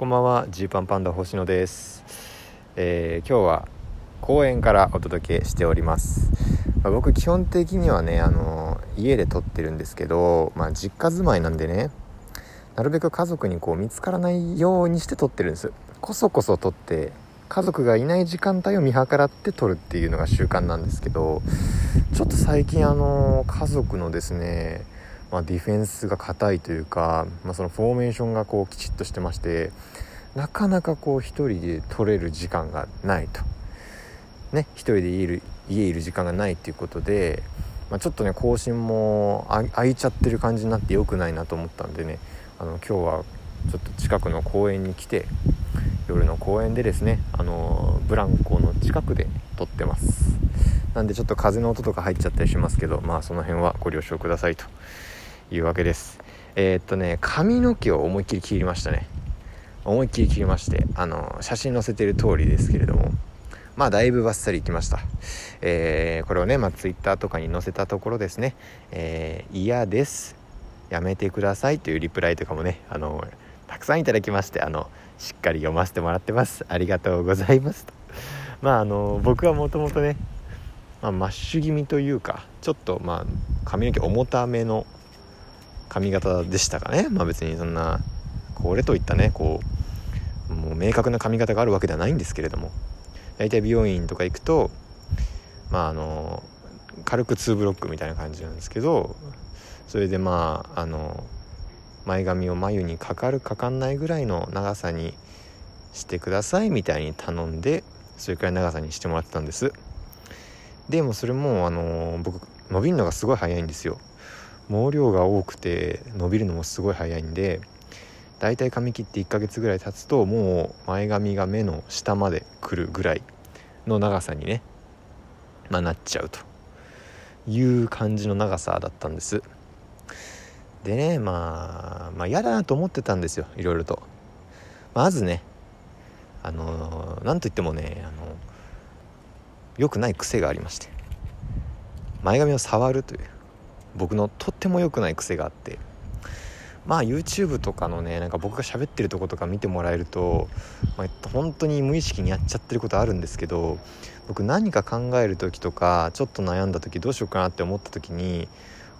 こんばんはジーパンパンダ星野です、えー、今日は公園からお届けしております、まあ、僕基本的にはねあの家で撮ってるんですけどまあ実家住まいなんでねなるべく家族にこう見つからないようにして撮ってるんです。こそこそ撮って家族がいない時間帯を見計らって撮るっていうのが習慣なんですけどちょっと最近あの家族のですねまあ、ディフェンスが硬いというか、まあ、そのフォーメーションがこうきちっとしてましてなかなかこう一人で取れる時間がないと。ね一人でいる家いる時間がないっていうことで、まあ、ちょっとね更新も空いちゃってる感じになって良くないなと思ったんでねあの今日はちょっと近くの公園に来て夜の公園でですねあのブランコの近くで撮ってます。なんでちょっと風の音とか入っちゃったりしますけどまあその辺はご了承くださいと。いうわけです。えー、っとね髪の毛を思いっきり切りましたね。思いっきり切りましてあの写真載せてる通りですけれども。まあだいぶバッサリいきました、えー、これをねまあ Twitter とかに載せたところですね「えー、嫌です。やめてください」というリプライとかもねあのたくさんいただきましてあのしっかり読ませてもらってます。ありがとうございます。とまああの僕はもともとね、まあ、マッシュ気味というかちょっとまあ髪の毛重ための髪型でしたかね。まあ別にそんなこれといったねこうもう明確な髪型があるわけではないんですけれども。大体美容院とか行くとまああの軽く2ブロックみたいな感じなんですけどそれでまああの前髪を眉にかかるかかんないぐらいの長さにしてくださいみたいに頼んでそれくらい長さにしてもらってたんです。でもそれもあの僕伸びるのがすごい早いんですよ。毛量が多くて伸びるのもすごい早いんでだいたい髪切って1ヶ月ぐらい経つともう前髪が目の下まで来るぐらいの長さにね、まあ、なっちゃうという感じの長さだったんです。でねまあまあ嫌だなと思ってたんですよいろいろと。まずねあの何と言ってもねあの良くない癖がありまして。前髪を触るという。僕のとっても良くない癖があって。まあ YouTube とかのねなんか僕が喋ってるとことか見てもらえると、まあ、本当に無意識にやっちゃってることあるんですけど僕何か考える時とかちょっと悩んだ時どうしようかなって思った時に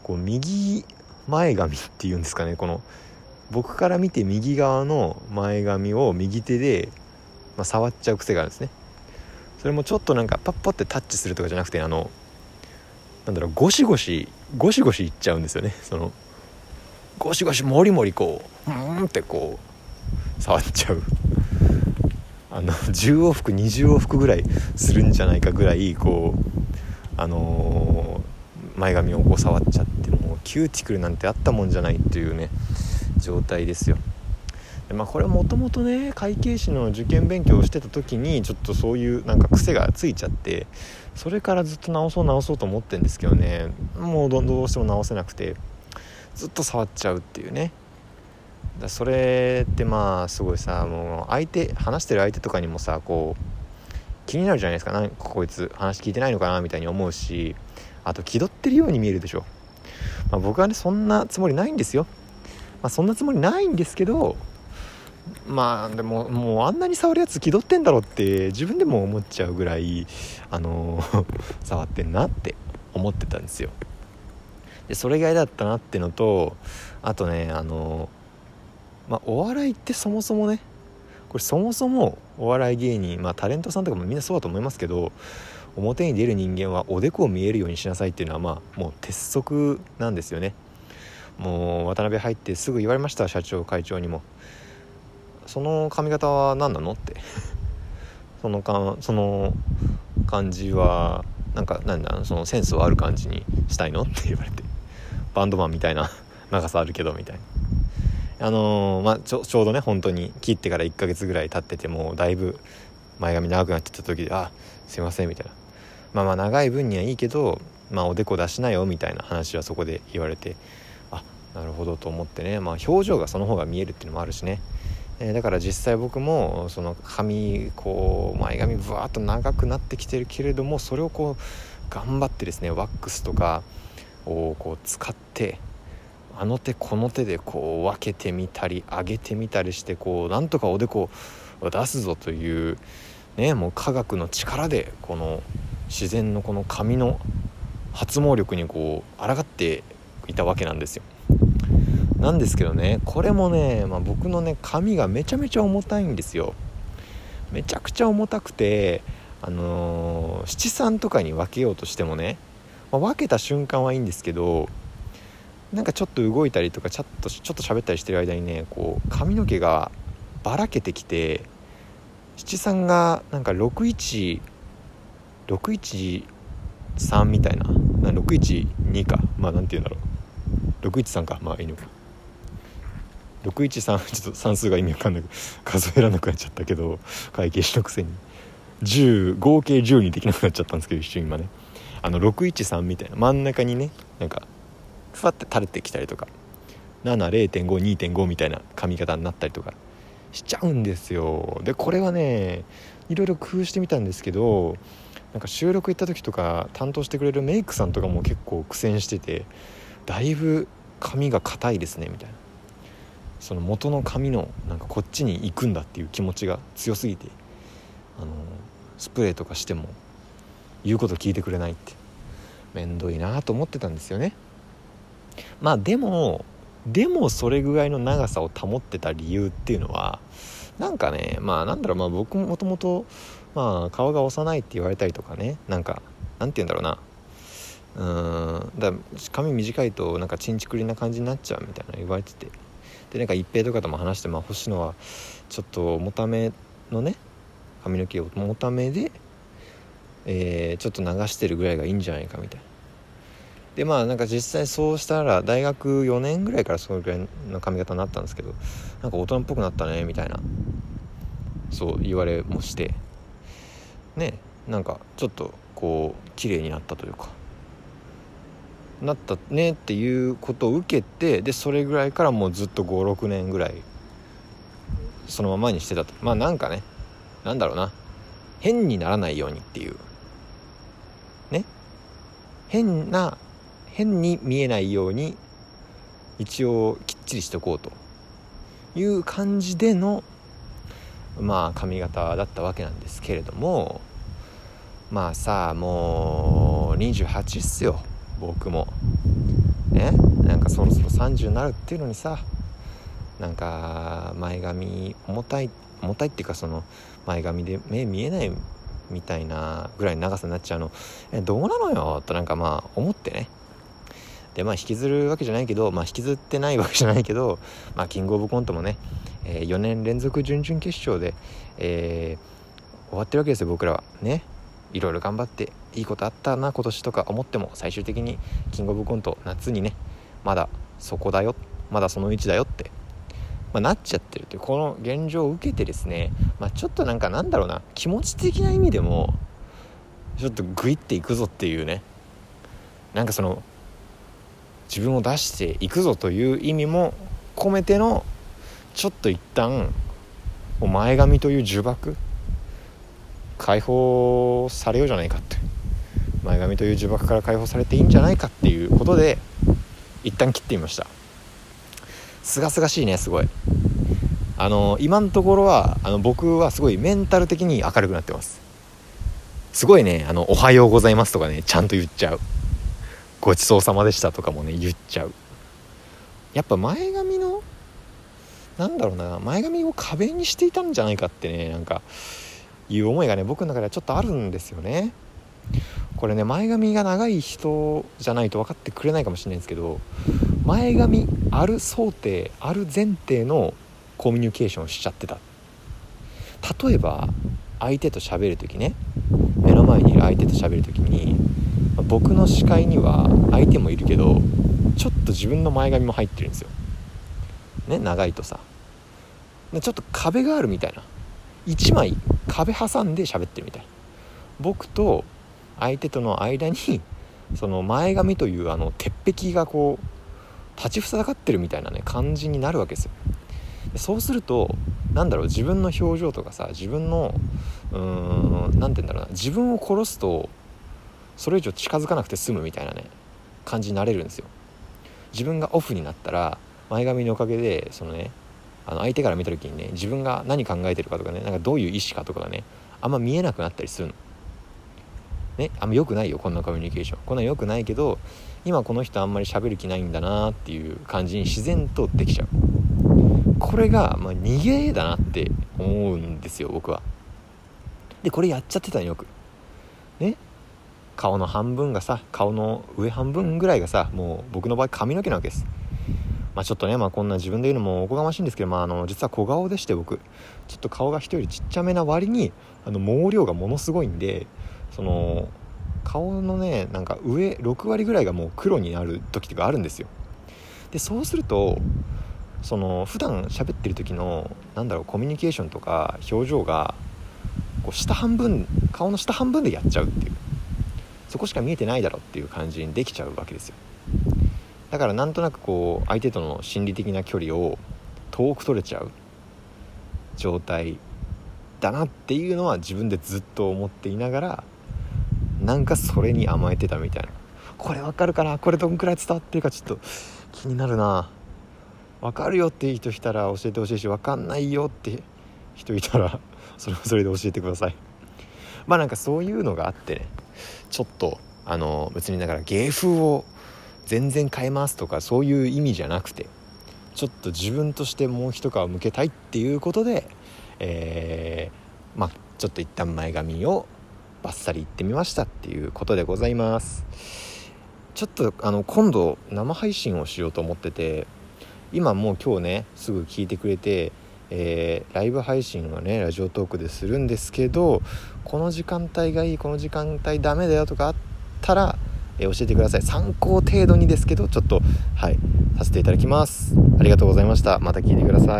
こう右前髪っていうんですかねこの僕から見て右側の前髪を右手で、まあ、触っちゃう癖があるんですね。それもちょっとなんかパッパってタッチするとかじゃなくてあのなんだろうゴシゴシゴシゴシいっちゃうんですよね。そのゴシゴシモリモリこううんってこう触っちゃう。あの10往復20往復ぐらいするんじゃないかぐらいこうあのー、前髪をこう触っちゃってもうキューティクルなんてあったもんじゃないっていうね状態ですよ。まあこれもともとね会計士の受験勉強をしてた時にちょっとそういうなんか癖がついちゃってそれからずっと直そう直そうと思ってんですけどねもうどうしても直せなくてずっと触っちゃうっていうね。だそれってまあすごいさもう相手話してる相手とかにもさこう気になるじゃないですか。なんかこいつ話聞いてないのかなみたいに思うしあと気取ってるように見えるでしょ、まあ、僕はねそんなつもりないんですよ、まあ、そんなつもりないんですけどまあでももうあんなに触るやつ気取ってんだろうって自分でも思っちゃうぐらいあの 触ってんなって思ってたんですよ。でそれが嫌だったなっていうのとあとねあのまあお笑いってそもそもねこれそもそもお笑い芸人まあタレントさんとかもみんなそうだと思いますけど表に出る人間はおでこを見えるようにしなさいっていうのはまあもう鉄則なんですよね。もう渡辺入ってすぐ言われました社長会長にも。その髪型は何なのって。そのかその感じはなんかなんだそのセンスはある感じにしたいのって言われて。バンドマンみたいな 長さあるけどみたいな。あのー、まあちょちょうどね本当に切ってから1ヶ月ぐらい経っててもだいぶ前髪長くなってた時で「あすいません」みたいな。まあまあ長い分にはいいけどまあおでこ出しなよみたいな話はそこで言われてあなるほどと思ってね。まあ表情がその方が見えるっていうのもあるしね。えー、だから実際僕もその髪こう前髪ぶわっと長くなってきてるけれどもそれをこう頑張ってですねワックスとかをこう使ってあの手この手でこう分けてみたり上げてみたりしてこうなんとかおでこを出すぞというねもう科学の力でこの自然のこの髪の発毛力にこう抗っていたわけなんですよ。なんですけどねこれもね、まあ、僕のね髪がめちゃめちゃ重たいんですよ。めちゃくちゃ重たくてあのー、七三とかに分けようとしてもね、まあ、分けた瞬間はいいんですけどなんかちょっと動いたりとかちょっとちょっと喋ったりしてる間にねこう髪の毛がばらけてきて七三がなんか61613みたいなな612かまあなんて言うんだろう。613かまあいいのか。613 ちょっと算数が意味わかんなく数えらなくなっちゃったけど会計士のくせに。10合計10にできなくなっちゃったんですけど一瞬今ね。あの613みたいな真ん中にねなんかふわって垂れてきたりとか。70.52.5みたいな髪型になったりとか。しちゃうんですよ。でこれはねいろいろ工夫してみたんですけどなんか収録行った時とか担当してくれるメイクさんとかも結構苦戦しててだいぶ髪が硬いですねみたいな。その元の髪のなんかこっちに行くんだっていう気持ちが強すぎてあのスプレーとかしても言うこと聞いてくれないって面倒いなと思ってたんですよね。まあでもでもそれぐらいの長さを保ってた理由っていうのはなんかねまあなんだろうまあ僕ももともとまあ顔が幼いって言われたりとかねなんかなんて言うんだろうな。うんだ髪短いとなんかちんちくりな感じになっちゃうみたいな言われてて。でなんか一平とかとも話して、まあ、星野はちょっと重ためのね髪の毛を重ためで、えー、ちょっと流してるぐらいがいいんじゃないかみたいな。でまあなんか実際そうしたら大学4年ぐらいからそのぐらいの髪型になったんですけどなんか大人っぽくなったねみたいなそう言われもしてねなんかちょっとこう綺麗になったというか。なったねっていうことを受けてでそれぐらいからもうずっと56年ぐらいそのままにしてたと。まあなんかねなんだろうな。変にならないようにっていう。ね。変な変に見えないように一応きっちりしておこうと。いう感じでのまあ髪型だったわけなんですけれどもまあさあもう28っすよ。僕も。ね？なんかそろそろ30になるっていうのにさなんか前髪重たい重たいっていうかその前髪で目見えないみたいなぐらいの長さになっちゃうの。えどうなのよ？となんかまあ思ってね。でまあ引きずるわけじゃないけどまあ引きずってないわけじゃないけどまあキングオブコントもね、えー、4年連続準々決勝で、えー、終わってるわけですよ僕らは。ね？いろいろ頑張って。いいことあったな今年とか思っても最終的にキングオブコント夏にねまだそこだよまだその位置だよって、まあ、なっちゃってるというこの現状を受けてですね、まあ、ちょっとなんかなんだろうな気持ち的な意味でもちょっとグイっていくぞっていうねなんかその自分を出していくぞという意味も込めてのちょっと一旦前髪という呪縛解放されようじゃないかって前髪という呪縛から解放されていいんじゃないかっていうことで一旦切ってみました。すがすがしいねすごい。あの今のところはあの僕はすごいメンタル的に明るくなってます。すごいねあの「おはようございます」とかねちゃんと言っちゃう「ごちそうさまでした」とかもね言っちゃう。やっぱ前髪のなんだろうな前髪を壁にしていたんじゃないかってねなんかいう思いがね僕の中ではちょっとあるんですよね。これね前髪が長い人じゃないと分かってくれないかもしれないんですけど前髪ある想定ある前提のコミュニケーションをしちゃってた。例えば相手と喋る時ね目の前にいる相手と喋る時に僕の視界には相手もいるけどちょっと自分の前髪も入ってるんですよ。ね長いとさ。でちょっと壁があるみたいな。1枚壁挟んで喋ってるみたい僕と相手との間に その前髪というあの鉄壁がこう立ちふさがってるみたいなね感じになるわけですよそうするとなんだろう自分の表情とかさ自分のうーん何て言うんだろうな自分を殺すとそれ以上近づかなくて済むみたいなね感じになれるんですよ自分がオフになったら前髪のおかげでそのねあの相手から見た時にね自分が何考えてるかとかねなんかどういう意思かとかがねあんま見えなくなったりするの。ね、あんま良くないよこんなコミュニケーション。こんな良くないけど今この人あんまり喋る気ないんだなっていう感じに自然とできちゃう。これが、まあ、逃げだなって思うんですよ僕は。でこれやっちゃってたのよく。ね？顔の半分がさ顔の上半分ぐらいがさもう僕の場合髪の毛なわけです。まあちょっとね、まあ、こんな自分で言うのもおこがましいんですけど、まあ、あの実は小顔でして僕。ちょっと顔が人よりちっちゃめな割にあの毛量がものすごいんでその顔のねなんか上6割ぐらいがもう黒になる時とかあるんですよ。でそうするとその普段喋ってる時のなんだろうコミュニケーションとか表情がこう下半分顔の下半分でやっちゃうっていう。そこしか見えてないだろっていう感じにできちゃうわけですよ。だからなんとなくこう相手との心理的な距離を遠く取れちゃう状態だなっていうのは自分でずっと思っていながらなんかそれに甘えてたみたいな。これわかるかな？これどんくらい伝わってるかちょっと気になるな。分かるよっていう人いたら教えてほしいし分かんないよって人いたら それはそれで教えてください。まあなんかそういうのがあってね。ちょっとあの別にだから芸風を全然変えますとかそういう意味じゃなくてちょっと自分としてもう一皮向けたいっていうことでえー、まあちょっと一旦前髪をバッサリいってみましたっていうことでございます。ちょっとあの今度生配信をしようと思ってて今もう今日ねすぐ聞いてくれて、えー、ライブ配信はねラジオトークでするんですけどこの時間帯がいいこの時間帯ダメだよとかあったら、えー、教えてください。参考程度にですけどちょっとはいさせていただきます。ありがとうございました。また聞いてください。